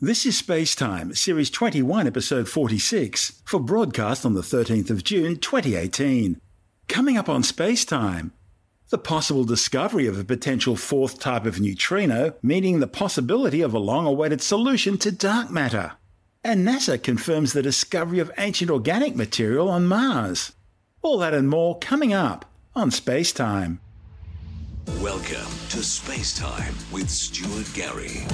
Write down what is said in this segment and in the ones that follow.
This is Space Time, Series 21, Episode 46, for broadcast on the 13th of June 2018. Coming up on Space Time, the possible discovery of a potential fourth type of neutrino, meaning the possibility of a long awaited solution to dark matter. And NASA confirms the discovery of ancient organic material on Mars. All that and more coming up on Space Time. Welcome to Space Time with Stuart Gary.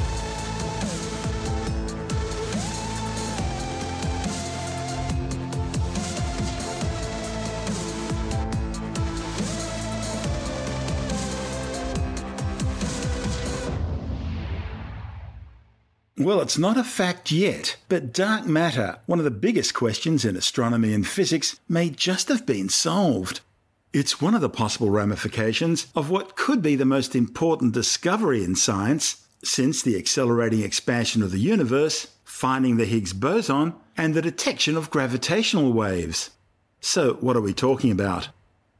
Well, it's not a fact yet, but dark matter, one of the biggest questions in astronomy and physics, may just have been solved. It's one of the possible ramifications of what could be the most important discovery in science since the accelerating expansion of the universe, finding the Higgs boson, and the detection of gravitational waves. So, what are we talking about?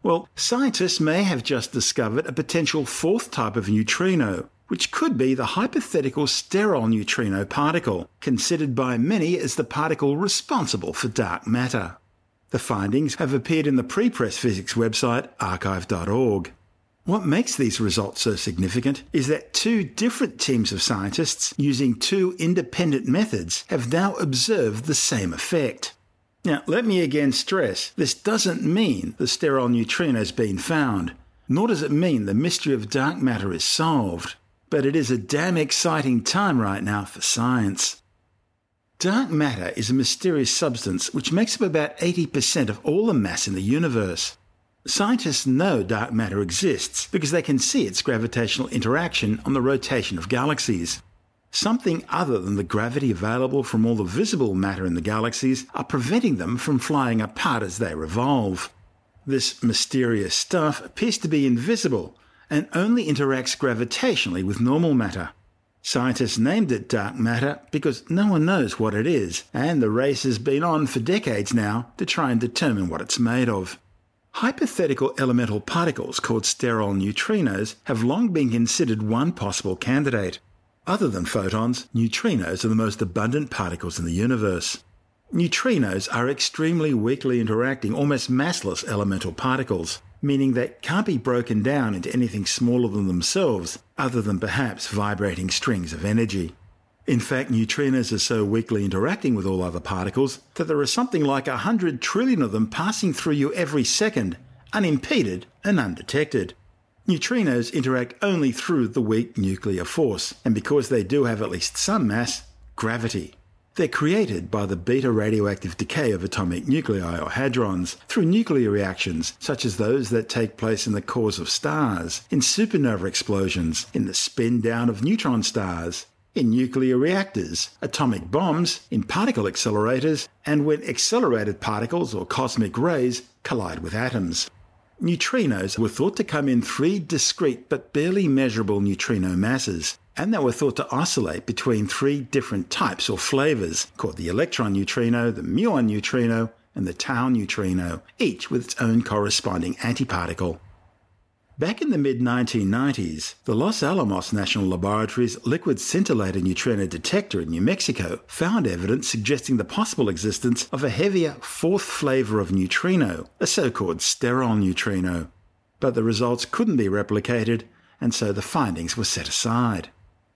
Well, scientists may have just discovered a potential fourth type of neutrino, which could be the hypothetical sterile neutrino particle, considered by many as the particle responsible for dark matter. The findings have appeared in the prepress physics website arXiv.org. What makes these results so significant is that two different teams of scientists using two independent methods have now observed the same effect. Now, let me again stress this doesn't mean the sterile neutrino has been found, nor does it mean the mystery of dark matter is solved but it is a damn exciting time right now for science. Dark matter is a mysterious substance which makes up about 80% of all the mass in the universe. Scientists know dark matter exists because they can see its gravitational interaction on the rotation of galaxies. Something other than the gravity available from all the visible matter in the galaxies are preventing them from flying apart as they revolve. This mysterious stuff appears to be invisible and only interacts gravitationally with normal matter. Scientists named it dark matter because no one knows what it is, and the race has been on for decades now to try and determine what it's made of. Hypothetical elemental particles called sterile neutrinos have long been considered one possible candidate. Other than photons, neutrinos are the most abundant particles in the universe. Neutrinos are extremely weakly interacting, almost massless elemental particles meaning they can't be broken down into anything smaller than themselves, other than perhaps vibrating strings of energy. In fact, neutrinos are so weakly interacting with all other particles that there are something like a hundred trillion of them passing through you every second, unimpeded and undetected. Neutrinos interact only through the weak nuclear force, and because they do have at least some mass, gravity. They're created by the beta radioactive decay of atomic nuclei or hadrons through nuclear reactions such as those that take place in the cores of stars, in supernova explosions, in the spin down of neutron stars, in nuclear reactors, atomic bombs, in particle accelerators, and when accelerated particles or cosmic rays collide with atoms. Neutrinos were thought to come in three discrete but barely measurable neutrino masses, and they were thought to oscillate between three different types or flavors called the electron neutrino, the muon neutrino, and the tau neutrino, each with its own corresponding antiparticle. Back in the mid 1990s, the Los Alamos National Laboratory's liquid scintillator neutrino detector in New Mexico found evidence suggesting the possible existence of a heavier fourth flavor of neutrino, a so called sterile neutrino. But the results couldn't be replicated, and so the findings were set aside.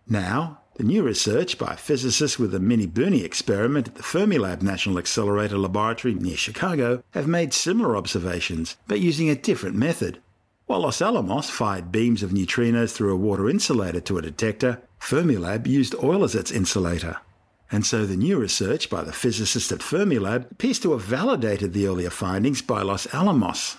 Now, the new research by physicists with the MiniBooNE experiment at the Fermilab National Accelerator Laboratory near Chicago have made similar observations, but using a different method. While Los Alamos fired beams of neutrinos through a water insulator to a detector, Fermilab used oil as its insulator. And so the new research by the physicists at Fermilab appears to have validated the earlier findings by Los Alamos.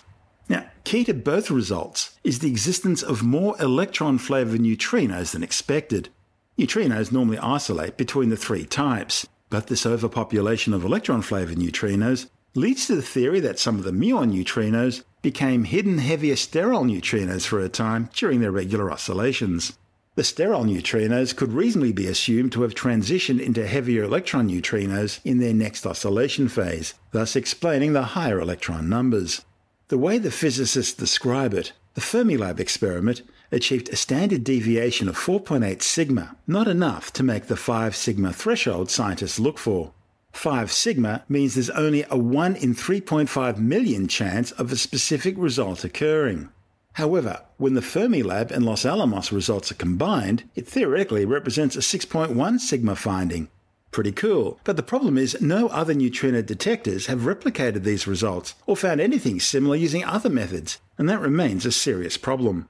Now, key to both results is the existence of more electron flavored neutrinos than expected. Neutrinos normally isolate between the three types, but this overpopulation of electron flavored neutrinos leads to the theory that some of the muon neutrinos became hidden heavier sterile neutrinos for a time during their regular oscillations. The sterile neutrinos could reasonably be assumed to have transitioned into heavier electron neutrinos in their next oscillation phase, thus explaining the higher electron numbers. The way the physicists describe it, the Fermilab experiment achieved a standard deviation of 4.8 sigma, not enough to make the 5 sigma threshold scientists look for. 5 sigma means there's only a 1 in 3.5 million chance of a specific result occurring. However, when the Fermilab and Los Alamos results are combined, it theoretically represents a 6.1 sigma finding. Pretty cool. But the problem is, no other neutrino detectors have replicated these results or found anything similar using other methods, and that remains a serious problem.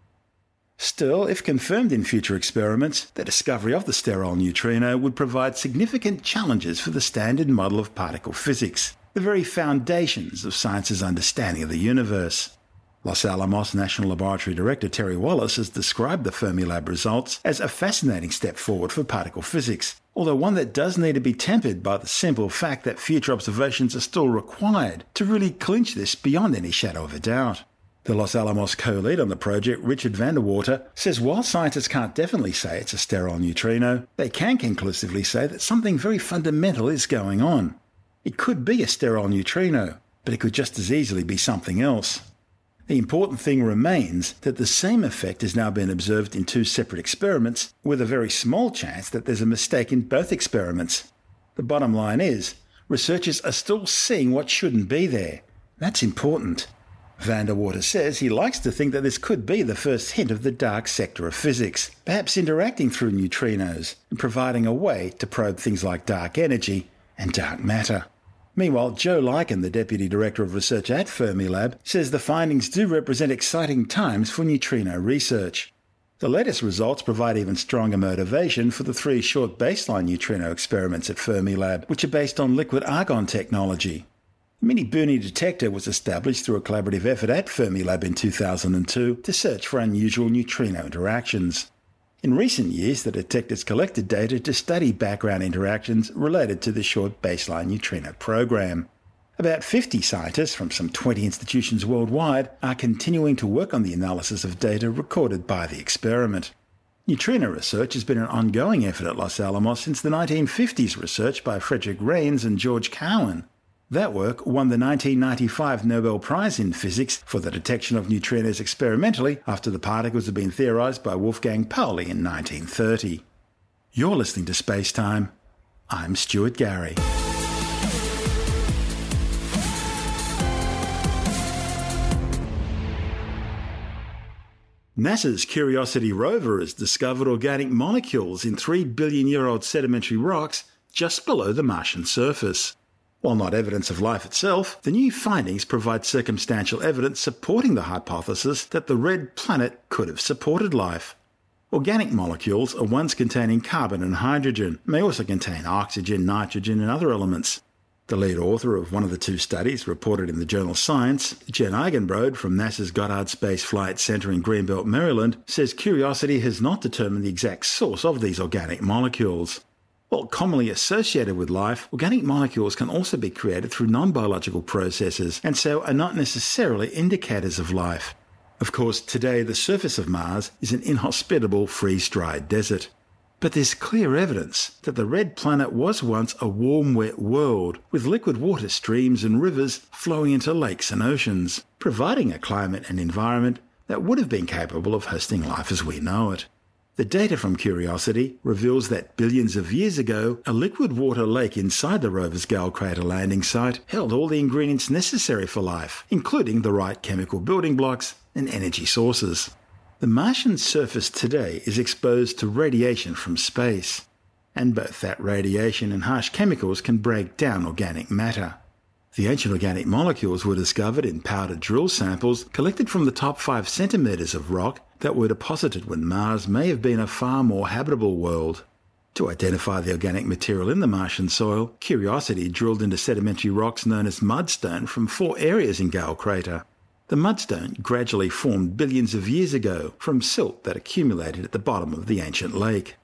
Still, if confirmed in future experiments, the discovery of the sterile neutrino would provide significant challenges for the standard model of particle physics, the very foundations of science's understanding of the universe. Los Alamos National Laboratory Director Terry Wallace has described the Fermilab results as a fascinating step forward for particle physics, although one that does need to be tempered by the simple fact that future observations are still required to really clinch this beyond any shadow of a doubt. The Los Alamos co lead on the project, Richard Van de Water, says while scientists can't definitely say it's a sterile neutrino, they can conclusively say that something very fundamental is going on. It could be a sterile neutrino, but it could just as easily be something else. The important thing remains that the same effect has now been observed in two separate experiments, with a very small chance that there's a mistake in both experiments. The bottom line is, researchers are still seeing what shouldn't be there. That's important. Van de Water says he likes to think that this could be the first hint of the dark sector of physics, perhaps interacting through neutrinos and providing a way to probe things like dark energy and dark matter. Meanwhile, Joe Lykken, the Deputy Director of Research at Fermilab, says the findings do represent exciting times for neutrino research. The latest results provide even stronger motivation for the three short baseline neutrino experiments at Fermilab, which are based on liquid argon technology. The MiniBooNE detector was established through a collaborative effort at Fermilab in 2002 to search for unusual neutrino interactions. In recent years, the detectors collected data to study background interactions related to the short baseline neutrino program. About 50 scientists from some 20 institutions worldwide are continuing to work on the analysis of data recorded by the experiment. Neutrino research has been an ongoing effort at Los Alamos since the 1950s research by Frederick Reines and George Cowan that work won the 1995 Nobel Prize in Physics for the detection of neutrinos experimentally after the particles had been theorized by Wolfgang Pauli in 1930. You're listening to Space Time. I'm Stuart Gary. NASA's Curiosity rover has discovered organic molecules in 3 billion year old sedimentary rocks just below the Martian surface. While not evidence of life itself, the new findings provide circumstantial evidence supporting the hypothesis that the red planet could have supported life. Organic molecules are ones containing carbon and hydrogen, may also contain oxygen, nitrogen, and other elements. The lead author of one of the two studies, reported in the journal Science, Jen Eigenbrode from NASA's Goddard Space Flight Center in Greenbelt, Maryland, says Curiosity has not determined the exact source of these organic molecules. Commonly associated with life, organic molecules can also be created through non biological processes and so are not necessarily indicators of life. Of course, today the surface of Mars is an inhospitable freeze dried desert. But there's clear evidence that the red planet was once a warm, wet world with liquid water streams and rivers flowing into lakes and oceans, providing a climate and environment that would have been capable of hosting life as we know it. The data from Curiosity reveals that billions of years ago, a liquid water lake inside the rover's Gale crater landing site held all the ingredients necessary for life, including the right chemical building blocks and energy sources. The Martian surface today is exposed to radiation from space, and both that radiation and harsh chemicals can break down organic matter. The ancient organic molecules were discovered in powdered drill samples collected from the top 5 centimetres of rock that were deposited when Mars may have been a far more habitable world. To identify the organic material in the Martian soil, Curiosity drilled into sedimentary rocks known as mudstone from four areas in Gale Crater. The mudstone gradually formed billions of years ago from silt that accumulated at the bottom of the ancient lake.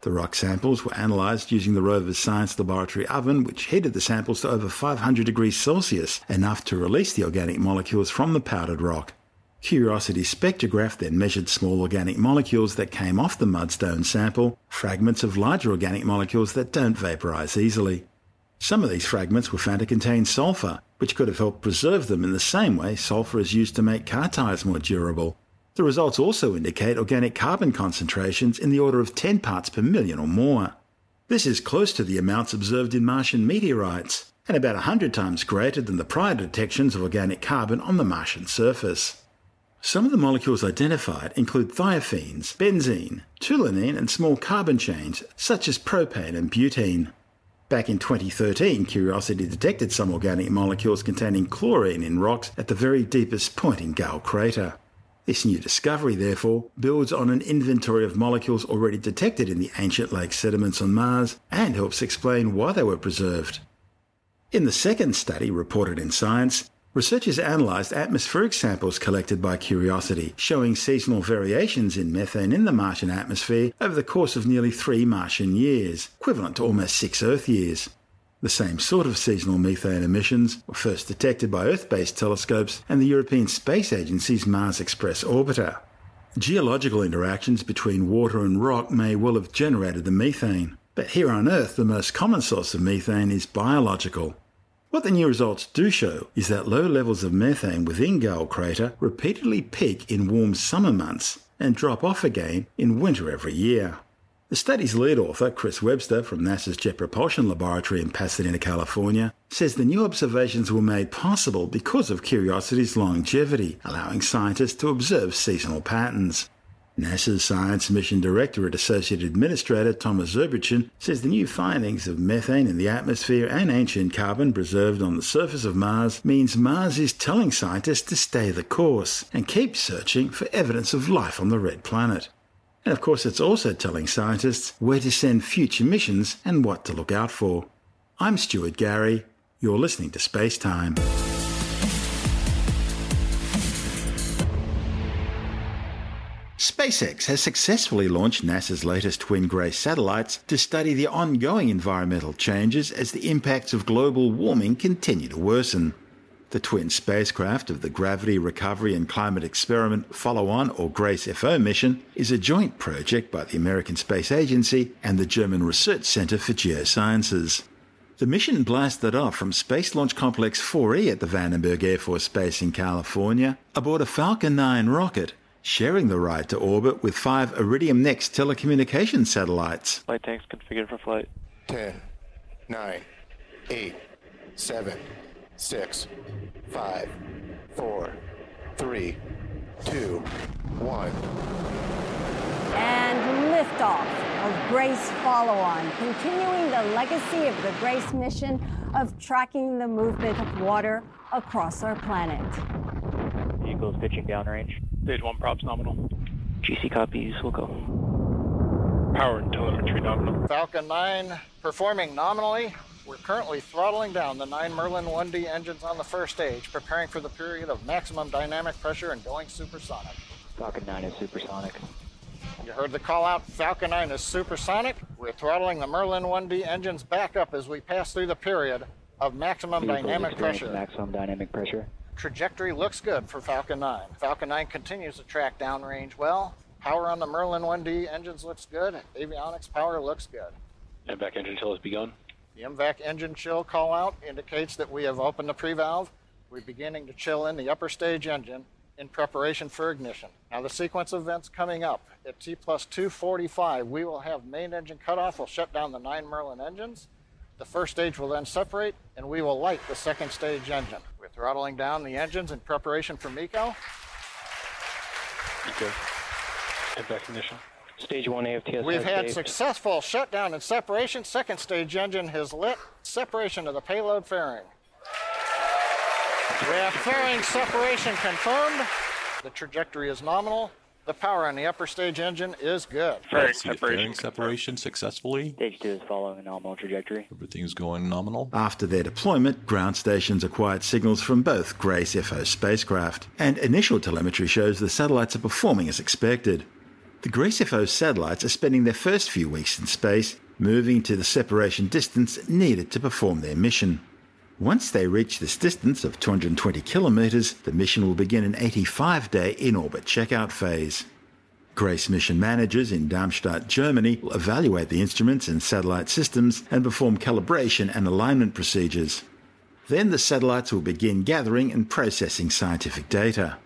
The rock samples were analysed using the rover's science laboratory oven, which heated the samples to over 500 degrees Celsius, enough to release the organic molecules from the powdered rock. Curiosity spectrograph then measured small organic molecules that came off the mudstone sample, fragments of larger organic molecules that don't vaporize easily. Some of these fragments were found to contain sulfur, which could have helped preserve them in the same way sulfur is used to make car tires more durable. The results also indicate organic carbon concentrations in the order of 10 parts per million or more. This is close to the amounts observed in Martian meteorites, and about 100 times greater than the prior detections of organic carbon on the Martian surface. Some of the molecules identified include thiophenes, benzene, toluene, and small carbon chains such as propane and butene. Back in 2013, Curiosity detected some organic molecules containing chlorine in rocks at the very deepest point in Gale Crater. This new discovery, therefore, builds on an inventory of molecules already detected in the ancient lake sediments on Mars and helps explain why they were preserved. In the second study reported in Science, researchers analysed atmospheric samples collected by Curiosity, showing seasonal variations in methane in the Martian atmosphere over the course of nearly three Martian years, equivalent to almost six Earth years. The same sort of seasonal methane emissions were first detected by Earth based telescopes and the European Space Agency's Mars Express orbiter. Geological interactions between water and rock may well have generated the methane, but here on Earth the most common source of methane is biological. What the new results do show is that low levels of methane within Gale Crater repeatedly peak in warm summer months and drop off again in winter every year. The study's lead author, Chris Webster from NASA's Jet Propulsion Laboratory in Pasadena, California, says the new observations were made possible because of Curiosity's longevity, allowing scientists to observe seasonal patterns. NASA's Science Mission Directorate Associate Administrator Thomas Zurbuchen says the new findings of methane in the atmosphere and ancient carbon preserved on the surface of Mars means Mars is telling scientists to stay the course and keep searching for evidence of life on the red planet. And of course, it's also telling scientists where to send future missions and what to look out for. I'm Stuart Gary. You're listening to Space Time. SpaceX has successfully launched NASA's latest twin GRACE satellites to study the ongoing environmental changes as the impacts of global warming continue to worsen. The twin spacecraft of the Gravity Recovery and Climate Experiment Follow On or GRACE FO mission is a joint project by the American Space Agency and the German Research Center for Geosciences. The mission blasted off from Space Launch Complex 4E at the Vandenberg Air Force Base in California aboard a Falcon 9 rocket, sharing the ride to orbit with five Iridium NEXT telecommunications satellites. Flight tanks configured for flight. 10, 9, 8, 7, six, five, four, three, two, one. And liftoff of Grace Follow On, continuing the legacy of the Grace mission of tracking the movement of water across our planet. Vehicles pitching downrange. Stage 1 props nominal. GC copies, we'll go. Power and telemetry nominal. Falcon 9 performing nominally. We're currently throttling down the 9 Merlin 1D engines on the first stage, preparing for the period of maximum dynamic pressure and going supersonic. Falcon 9 is supersonic. You heard the call out Falcon 9 is supersonic. We're throttling the Merlin 1D engines back up as we pass through the period of maximum Vehicles dynamic experience pressure. Maximum dynamic pressure. Trajectory looks good for Falcon 9. Falcon 9 continues to track downrange well. Power on the Merlin 1D engines looks good. Avionics power looks good. Back engine chill has begun. The MVAC engine chill call out indicates that we have opened the pre-valve. We're beginning to chill in the upper stage engine in preparation for ignition. Now the sequence of events coming up at T plus 245, we will have main engine cutoff. We'll shut down the nine Merlin engines. The first stage will then separate and we will light the second stage engine. We're throttling down the engines in preparation for MECO. Eco. And back ignition. Stage 1 AFTS. We've had saved. successful shutdown and separation. Second stage engine has lit. Separation of the payload fairing. We have fairing separation confirmed. The trajectory is nominal. The power on the upper stage engine is good. Fairing the separation. separation successfully. Stage 2 is following a nominal trajectory. Everything's going nominal. After their deployment, ground stations acquired signals from both Grace FO spacecraft, and initial telemetry shows the satellites are performing as expected. The Grace FO satellites are spending their first few weeks in space, moving to the separation distance needed to perform their mission. Once they reach this distance of 220 kilometers, the mission will begin an 85 day in orbit checkout phase. Grace mission managers in Darmstadt, Germany will evaluate the instruments and satellite systems and perform calibration and alignment procedures. Then the satellites will begin gathering and processing scientific data.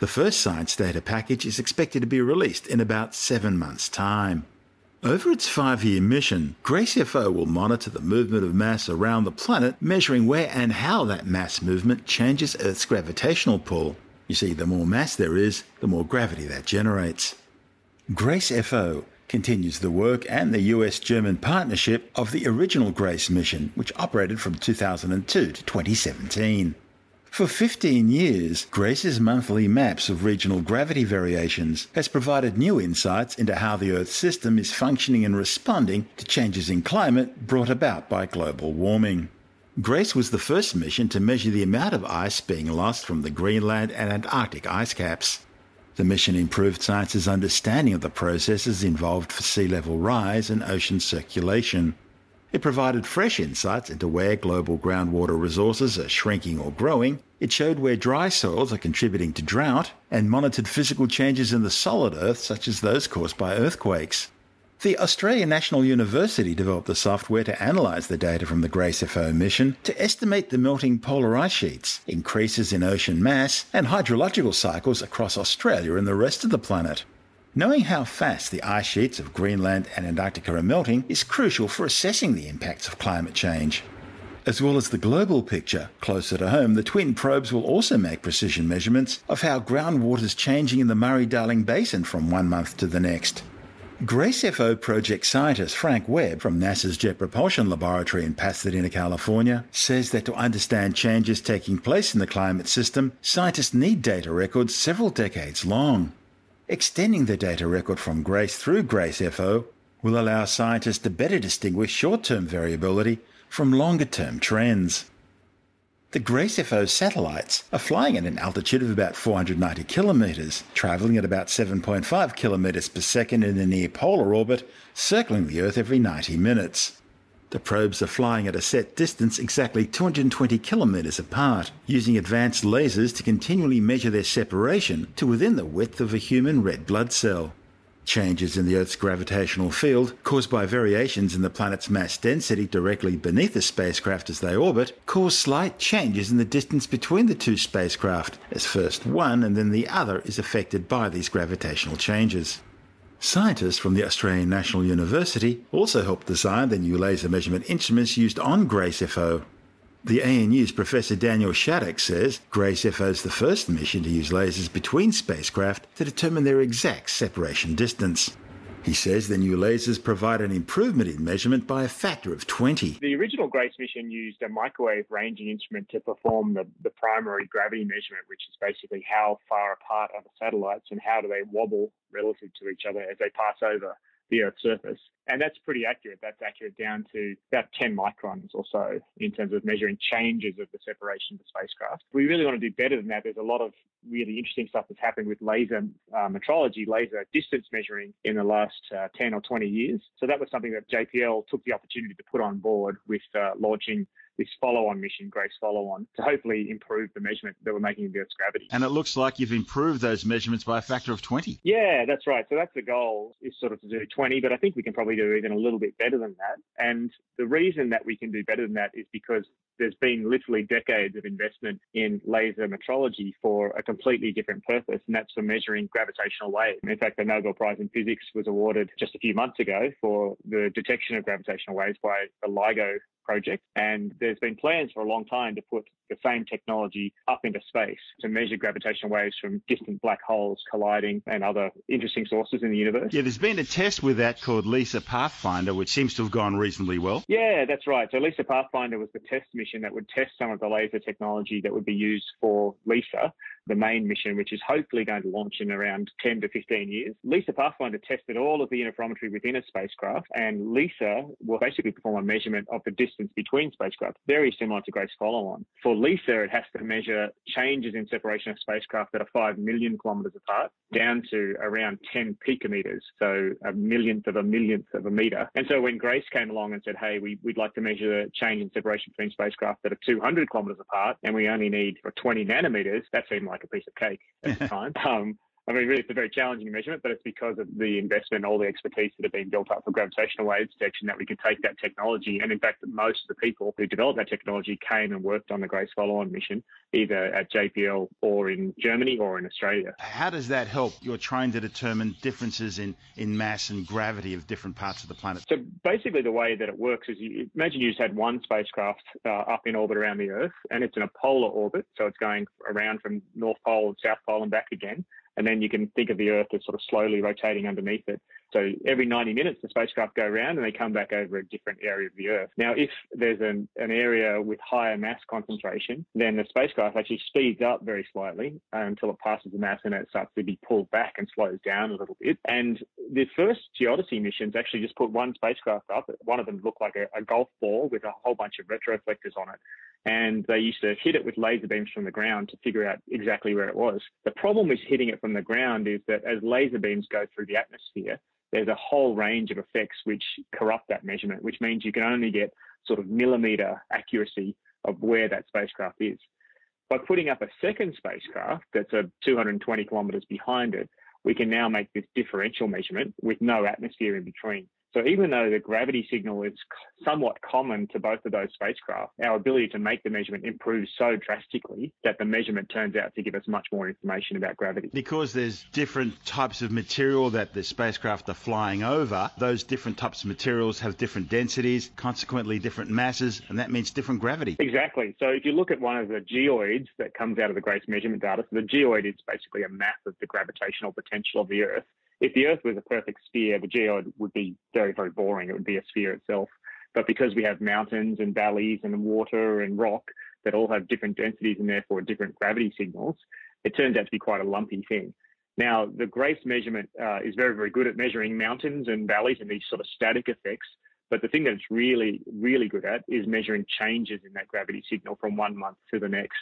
The first science data package is expected to be released in about seven months' time. Over its five year mission, GRACE FO will monitor the movement of mass around the planet, measuring where and how that mass movement changes Earth's gravitational pull. You see, the more mass there is, the more gravity that generates. GRACE FO continues the work and the US German partnership of the original GRACE mission, which operated from 2002 to 2017. For 15 years, Grace's monthly maps of regional gravity variations has provided new insights into how the Earth system is functioning and responding to changes in climate brought about by global warming. Grace was the first mission to measure the amount of ice being lost from the Greenland and Antarctic ice caps. The mission improved science's understanding of the processes involved for sea level rise and ocean circulation. It provided fresh insights into where global groundwater resources are shrinking or growing. It showed where dry soils are contributing to drought and monitored physical changes in the solid Earth, such as those caused by earthquakes. The Australian National University developed the software to analyse the data from the GRACE FO mission to estimate the melting polar ice sheets, increases in ocean mass, and hydrological cycles across Australia and the rest of the planet. Knowing how fast the ice sheets of Greenland and Antarctica are melting is crucial for assessing the impacts of climate change. As well as the global picture, closer to home, the twin probes will also make precision measurements of how groundwater is changing in the Murray Darling Basin from one month to the next. GRACE FO project scientist Frank Webb from NASA's Jet Propulsion Laboratory in Pasadena, California, says that to understand changes taking place in the climate system, scientists need data records several decades long. Extending the data record from GRACE through GRACE FO will allow scientists to better distinguish short term variability from longer term trends. The GRACE FO satellites are flying at an altitude of about 490 kilometres, travelling at about 7.5 kilometres per second in a near polar orbit, circling the Earth every 90 minutes. The probes are flying at a set distance exactly 220 kilometres apart, using advanced lasers to continually measure their separation to within the width of a human red blood cell. Changes in the Earth's gravitational field, caused by variations in the planet's mass density directly beneath the spacecraft as they orbit, cause slight changes in the distance between the two spacecraft, as first one and then the other is affected by these gravitational changes. Scientists from the Australian National University also helped design the new laser measurement instruments used on GRACE FO. The ANU's Professor Daniel Shaddock says GRACE FO is the first mission to use lasers between spacecraft to determine their exact separation distance. He says the new lasers provide an improvement in measurement by a factor of 20. The original GRACE mission used a microwave ranging instrument to perform the, the primary gravity measurement, which is basically how far apart are the satellites and how do they wobble relative to each other as they pass over the Earth's surface. And that's pretty accurate. That's accurate down to about 10 microns or so in terms of measuring changes of the separation of the spacecraft. We really want to do better than that. There's a lot of really interesting stuff that's happened with laser uh, metrology, laser distance measuring in the last uh, 10 or 20 years. So that was something that JPL took the opportunity to put on board with uh, launching this follow-on mission, Grace follow-on, to hopefully improve the measurement that we're making of the Earth's gravity. And it looks like you've improved those measurements by a factor of 20. Yeah, that's right. So that's the goal is sort of to do 20, but I think we can probably do even a little bit better than that. And the reason that we can do better than that is because there's been literally decades of investment in laser metrology for a completely different purpose, and that's for measuring gravitational waves. In fact, the Nobel Prize in Physics was awarded just a few months ago for the detection of gravitational waves by the LIGO project. And there's been plans for a long time to put the same technology up into space to measure gravitational waves from distant black holes colliding and other interesting sources in the universe. Yeah, there's been a test with that called LISA Pathfinder, which seems to have gone reasonably well. Yeah, that's right. So LISA Pathfinder was the test mission that would test some of the laser technology that would be used for LISA the main mission, which is hopefully going to launch in around 10 to 15 years. LISA Pathfinder tested all of the interferometry within a spacecraft, and LISA will basically perform a measurement of the distance between spacecraft, very similar to GRACE Follow On. For LISA, it has to measure changes in separation of spacecraft that are 5 million kilometers apart down to around 10 picometers, so a millionth of a millionth of a meter. And so when Grace came along and said, hey, we, would like to measure the change in separation between spacecraft that are 200 kilometers apart, and we only need 20 nanometers, that seemed a piece of cake at the time. Um, I mean, really, it's a very challenging measurement, but it's because of the investment, all the expertise that have been built up for gravitational wave detection that we could take that technology. And in fact, most of the people who developed that technology came and worked on the GRACE follow-on mission, either at JPL or in Germany or in Australia. How does that help? You're trying to determine differences in, in mass and gravity of different parts of the planet. So basically, the way that it works is you imagine you just had one spacecraft uh, up in orbit around the Earth, and it's in a polar orbit, so it's going around from North Pole and South Pole and back again. And then you can think of the Earth as sort of slowly rotating underneath it. So every 90 minutes, the spacecraft go around and they come back over a different area of the Earth. Now, if there's an, an area with higher mass concentration, then the spacecraft actually speeds up very slightly uh, until it passes the mass and it starts to be pulled back and slows down a little bit. And the first Geodesy missions actually just put one spacecraft up. One of them looked like a, a golf ball with a whole bunch of retroflectors on it and they used to hit it with laser beams from the ground to figure out exactly where it was. The problem with hitting it from the ground is that as laser beams go through the atmosphere, there's a whole range of effects which corrupt that measurement, which means you can only get sort of millimeter accuracy of where that spacecraft is. By putting up a second spacecraft that's a 220 kilometers behind it, we can now make this differential measurement with no atmosphere in between. So even though the gravity signal is somewhat common to both of those spacecraft, our ability to make the measurement improves so drastically that the measurement turns out to give us much more information about gravity. Because there's different types of material that the spacecraft are flying over, those different types of materials have different densities, consequently different masses, and that means different gravity. Exactly. So if you look at one of the geoids that comes out of the GRACE measurement data, so the geoid is basically a map of the gravitational potential of the Earth if the Earth was a perfect sphere, the geoid would be very, very boring. It would be a sphere itself. But because we have mountains and valleys and water and rock that all have different densities and therefore different gravity signals, it turns out to be quite a lumpy thing. Now, the GRACE measurement uh, is very, very good at measuring mountains and valleys and these sort of static effects. But the thing that it's really, really good at is measuring changes in that gravity signal from one month to the next.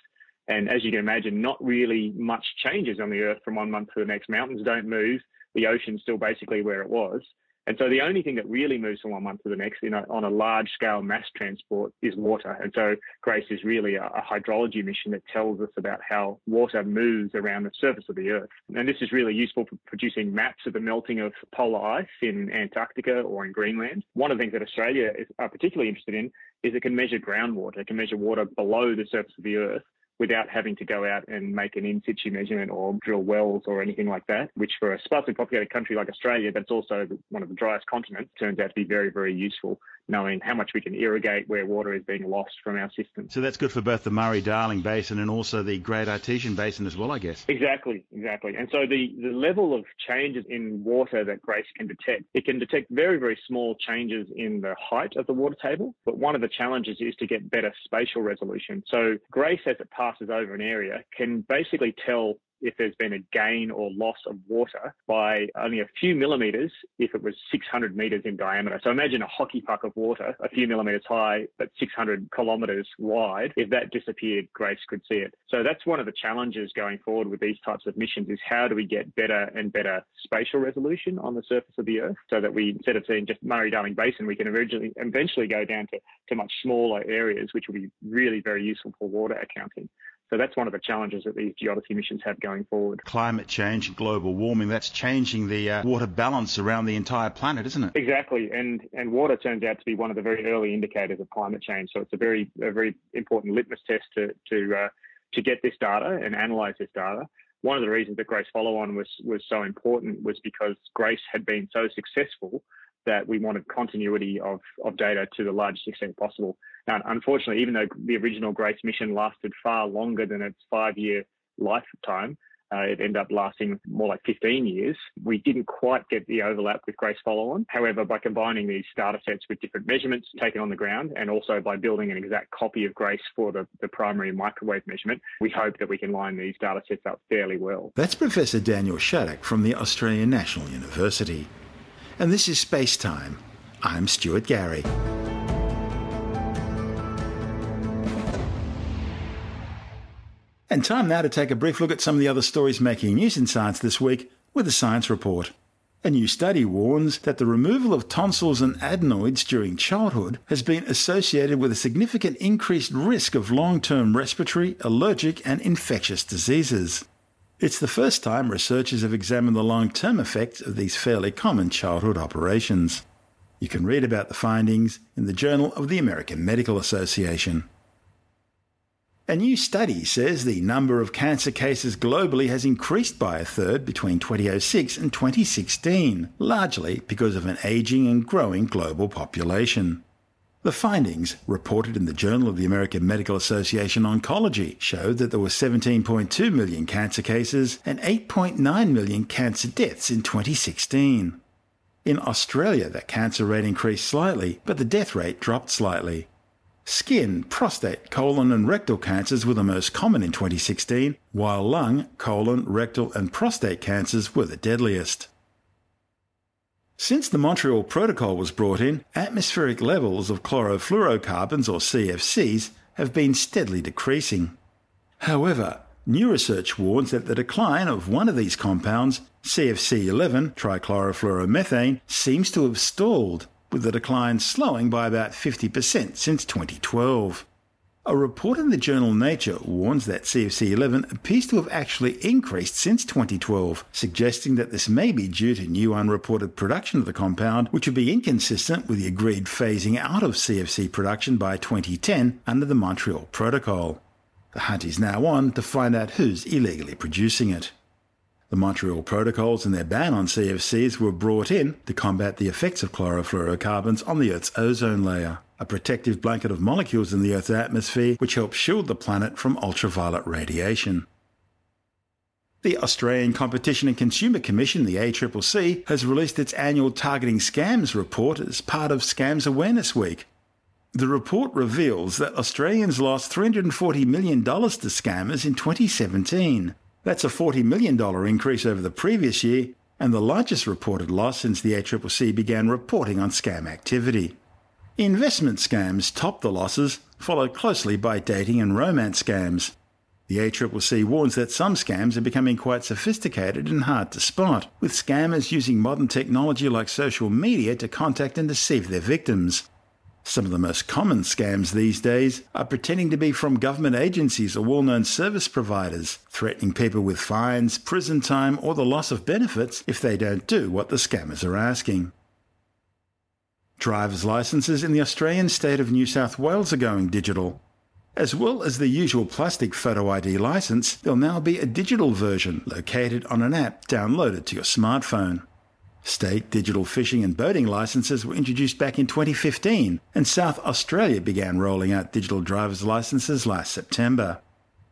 And as you can imagine, not really much changes on the Earth from one month to the next. Mountains don't move the ocean's still basically where it was. And so the only thing that really moves from one month to the next you know, on a large scale mass transport is water. And so GRACE is really a, a, hydrology mission that tells us about how water moves around the surface of the Earth. And this is really useful for producing maps of the melting of polar ice in Antarctica or in Greenland. One of the things that Australia is particularly interested in is it can measure groundwater. It can measure water below the surface of the Earth without having to go out and make an in situ measurement or drill wells or anything like that, which for a sparsely populated country like Australia, that's also one of the driest continents, turns out to be very, very useful, knowing how much we can irrigate where water is being lost from our system. So that's good for both the Murray Darling Basin and also the Great Artesian Basin as well, I guess. Exactly, exactly. And so the, the level of changes in water that GRACE can detect, it can detect very, very small changes in the height of the water table. But one of the challenges is to get better spatial resolution. So GRACE, as it passes over an area, can basically tell if there's been a gain or loss of water by only a few millimeters if it was 600 meters in diameter. So imagine a hockey puck of water, a few millimeters high, but 600 kilometers wide. If that disappeared, Grace could see it. So that's one of the challenges going forward with these types of missions is how do we get better and better spatial resolution on the surface of the Earth so that we, instead of seeing just Murray-Darling Basin, we can eventually, eventually go down to, to much smaller areas, which will be really very useful for water accounting. So that's one of the challenges that these geodesy missions have going forward. Climate change and global warming, that's changing the uh, water balance around the entire planet, isn't it? Exactly. And and water turns out to be one of the very early indicators of climate change. So it's a very a very important litmus test to to uh, to get this data and analyze this data. One of the reasons that Grace Follow On was was so important was because Grace had been so successful that we wanted continuity of, of data to the largest extent possible. Now, unfortunately, even though the original GRACE mission lasted far longer than its five year lifetime, uh, it ended up lasting more like 15 years. We didn't quite get the overlap with GRACE follow on. However, by combining these data sets with different measurements taken on the ground and also by building an exact copy of GRACE for the, the primary microwave measurement, we hope that we can line these data sets up fairly well. That's Professor Daniel Shaddock from the Australian National University. And this is Space Time. I'm Stuart Gary. And time now to take a brief look at some of the other stories making news in science this week with a science report. A new study warns that the removal of tonsils and adenoids during childhood has been associated with a significant increased risk of long term respiratory, allergic, and infectious diseases. It's the first time researchers have examined the long term effects of these fairly common childhood operations. You can read about the findings in the Journal of the American Medical Association. A new study says the number of cancer cases globally has increased by a third between 2006 and 2016, largely because of an aging and growing global population. The findings, reported in the Journal of the American Medical Association Oncology, showed that there were 17.2 million cancer cases and 8.9 million cancer deaths in 2016. In Australia, the cancer rate increased slightly, but the death rate dropped slightly. Skin, prostate, colon, and rectal cancers were the most common in 2016, while lung, colon, rectal, and prostate cancers were the deadliest. Since the Montreal Protocol was brought in, atmospheric levels of chlorofluorocarbons, or CFCs, have been steadily decreasing. However, new research warns that the decline of one of these compounds, CFC11, trichlorofluoromethane, seems to have stalled with the decline slowing by about 50% since 2012. A report in the journal Nature warns that CFC11 appears to have actually increased since 2012, suggesting that this may be due to new unreported production of the compound, which would be inconsistent with the agreed phasing out of CFC production by 2010 under the Montreal Protocol. The hunt is now on to find out who's illegally producing it. The Montreal Protocols and their ban on CFCs were brought in to combat the effects of chlorofluorocarbons on the Earth's ozone layer, a protective blanket of molecules in the Earth's atmosphere which helps shield the planet from ultraviolet radiation. The Australian Competition and Consumer Commission, the ACCC, has released its annual Targeting Scams report as part of Scams Awareness Week. The report reveals that Australians lost $340 million to scammers in 2017. That's a $40 million increase over the previous year and the largest reported loss since the ACCC began reporting on scam activity. Investment scams topped the losses, followed closely by dating and romance scams. The ACCC warns that some scams are becoming quite sophisticated and hard to spot, with scammers using modern technology like social media to contact and deceive their victims. Some of the most common scams these days are pretending to be from government agencies or well known service providers, threatening people with fines, prison time, or the loss of benefits if they don't do what the scammers are asking. Driver's licences in the Australian state of New South Wales are going digital. As well as the usual plastic photo ID licence, there'll now be a digital version located on an app downloaded to your smartphone. State digital fishing and boating licenses were introduced back in 2015, and South Australia began rolling out digital driver's licenses last September.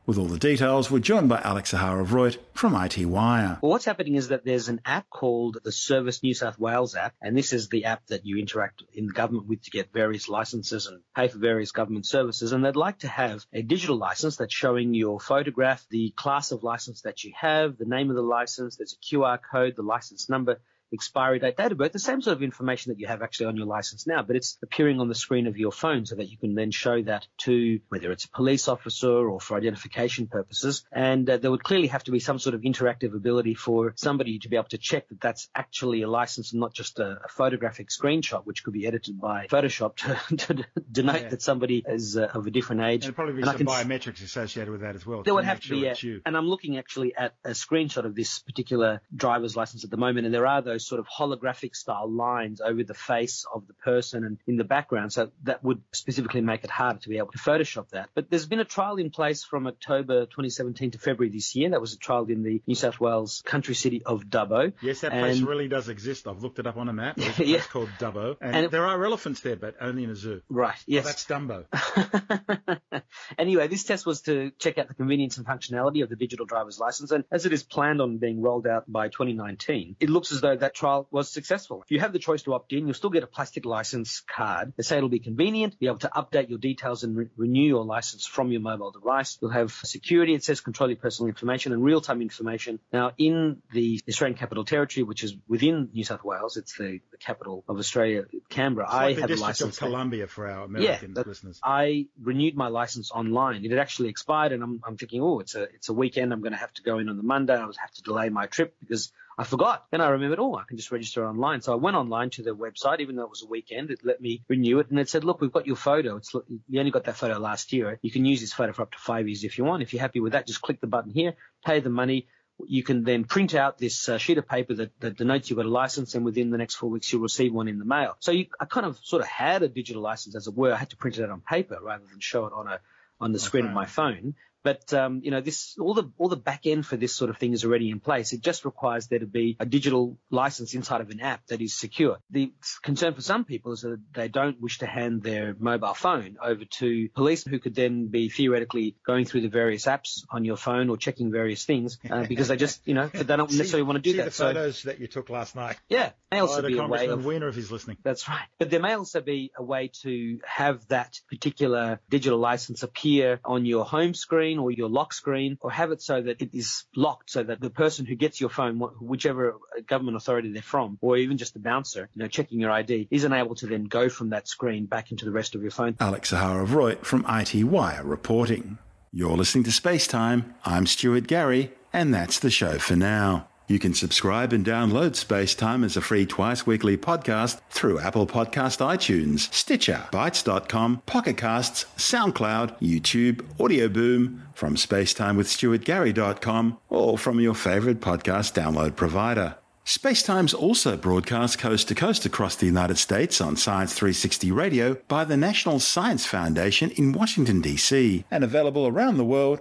With all the details, we're joined by Alex Zaharov-Reutt from IT Wire. Well, what's happening is that there's an app called the Service New South Wales app, and this is the app that you interact in the government with to get various licenses and pay for various government services. And they'd like to have a digital license that's showing your photograph, the class of license that you have, the name of the license, there's a QR code, the license number expiry date, date of birth, the same sort of information that you have actually on your license now, but it's appearing on the screen of your phone so that you can then show that to whether it's a police officer or for identification purposes. And uh, there would clearly have to be some sort of interactive ability for somebody to be able to check that that's actually a license and not just a, a photographic screenshot, which could be edited by Photoshop to, to denote yeah. that somebody is uh, of a different age. And probably be and some biometrics associated with that as well. There would have to be, sure and I'm looking actually at a screenshot of this particular driver's license at the moment, and there are those those sort of holographic style lines over the face of the person and in the background. So that would specifically make it harder to be able to Photoshop that. But there's been a trial in place from October 2017 to February this year. That was a trial in the New South Wales country city of Dubbo. Yes, that and place really does exist. I've looked it up on a map. A yeah. called Dubbo. And, and it, there are elephants there, but only in a zoo. Right, yes. Well, that's Dumbo. anyway, this test was to check out the convenience and functionality of the digital driver's license. And as it is planned on being rolled out by 2019, it looks as though that that trial was successful. If you have the choice to opt in, you'll still get a plastic license card. They say it'll be convenient, be able to update your details and re- renew your license from your mobile device. You'll have security. It says control your personal information and real-time information. Now, in the Australian Capital Territory, which is within New South Wales, it's the, the capital of Australia, Canberra. It's I like have a license. Of Columbia for our American yeah, listeners. I renewed my license online. It had actually expired, and I'm, I'm thinking, oh, it's a it's a weekend. I'm going to have to go in on the Monday. I was have to delay my trip because I forgot. Then I remembered, oh, I can just register online. So I went online to the website, even though it was a weekend. It let me renew it, and it said, look, we've got your photo. It's you only got that photo last year. You can use this photo for up to five years if you want. If you're happy with that, just click the button here, pay the money. you can then print out this uh, sheet of paper that, that denotes you've got a license, and within the next four weeks you'll receive one in the mail. So you, I kind of sort of had a digital license, as it were. I had to print it out on paper rather than show it on a on the screen of my phone. But um, you know, this all the all the back end for this sort of thing is already in place. It just requires there to be a digital license inside of an app that is secure. The concern for some people is that they don't wish to hand their mobile phone over to police, who could then be theoretically going through the various apps on your phone or checking various things uh, because they just you know they don't necessarily want to do See that. the photos that you took last night. Yeah, may also be a way of Wiener, if he's listening. that's right. But there may also be a way to have that particular digital license appear on your home screen or your lock screen, or have it so that it is locked so that the person who gets your phone, whichever uh, government authority they're from, or even just the bouncer, you know, checking your ID, isn't able to then go from that screen back into the rest of your phone. Alex Zaharov-Reutt from iTWire reporting. You're listening to Space Time. I'm Stuart Gary, and that's the show for now. You can subscribe and download Space Time as a free twice weekly podcast through Apple Podcast iTunes, Stitcher, Bitesz.com, Pocket Casts, SoundCloud, YouTube, Audio Boom, from spacetimewithstuartgary.com, or from your favorite podcast download provider. Spacetime's also broadcast coast to coast across the United States on Science 360 Radio by the National Science Foundation in Washington, D.C., and available around the world